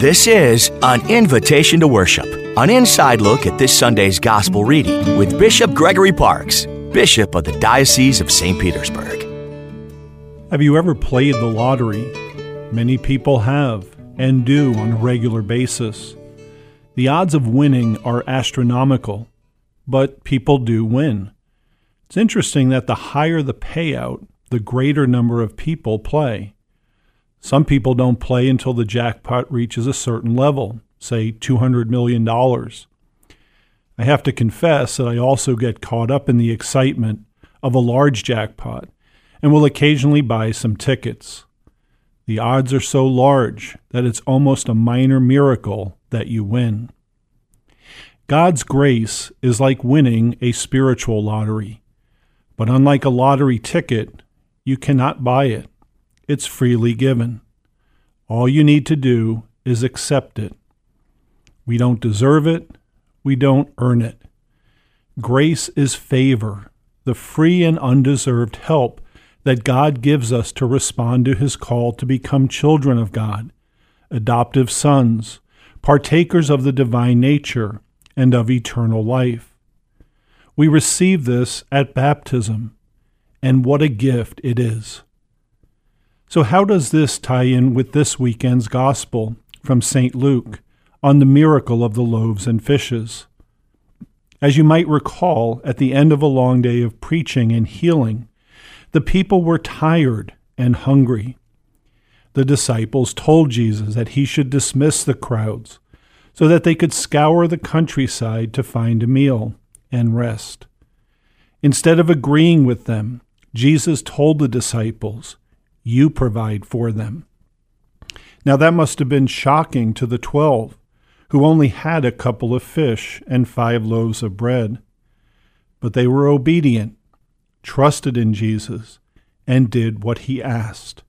This is an invitation to worship, an inside look at this Sunday's gospel reading with Bishop Gregory Parkes, Bishop of the Diocese of St. Petersburg. Have you ever played the lottery? Many people have and do on a regular basis. The odds of winning are astronomical, but people do win. It's interesting that the higher the payout, the greater number of people play. Some people don't play until the jackpot reaches a certain level, say $200 million. I have to confess that I also get caught up in the excitement of a large jackpot and will occasionally buy some tickets. The odds are so large that it's almost a minor miracle that you win. God's grace is like winning a spiritual lottery, but unlike a lottery ticket, you cannot buy it. It's freely given. All you need to do is accept it. We don't deserve it, we don't earn it. Grace is favor, the free and undeserved help that God gives us to respond to his call to become children of God, adoptive sons, partakers of the divine nature and of eternal life. We receive this at baptism, and what a gift it is. So, how does this tie in with this weekend's gospel from St. Luke on the miracle of the loaves and fishes? As you might recall, at the end of a long day of preaching and healing, the people were tired and hungry. The disciples told Jesus that he should dismiss the crowds so that they could scour the countryside to find a meal and rest. Instead of agreeing with them, Jesus told the disciples, you provide for them. Now that must have been shocking to the twelve, who only had a couple of fish and five loaves of bread. But they were obedient, trusted in Jesus, and did what he asked.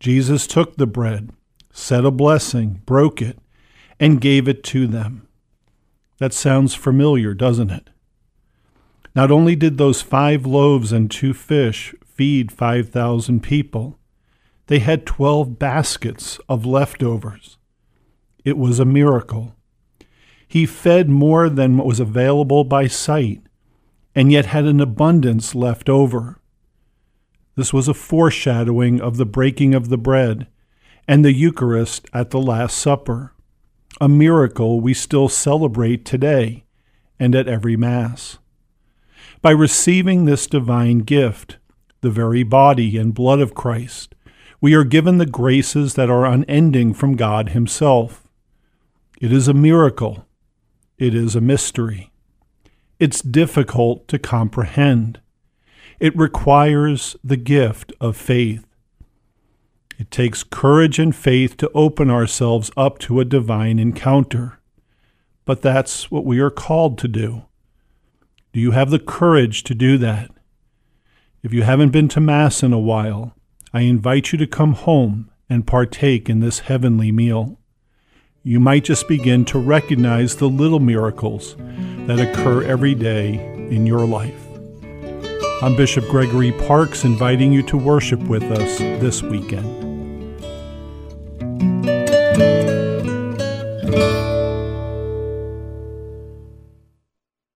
Jesus took the bread, said a blessing, broke it, and gave it to them. That sounds familiar, doesn't it? Not only did those five loaves and two fish feed 5,000 people. They had 12 baskets of leftovers. It was a miracle. He fed more than what was available by sight, and yet had an abundance left over. This was a foreshadowing of the breaking of the bread and the Eucharist at the Last Supper, a miracle we still celebrate today and at every Mass. By receiving this divine gift, the very body and blood of Christ, we are given the graces that are unending from God Himself. It is a miracle. It is a mystery. It's difficult to comprehend. It requires the gift of faith. It takes courage and faith to open ourselves up to a divine encounter. But that's what we are called to do. Do you have the courage to do that? If you haven't been to Mass in a while, I invite you to come home and partake in this heavenly meal. You might just begin to recognize the little miracles that occur every day in your life. I'm Bishop Gregory Parkes inviting you to worship with us this weekend.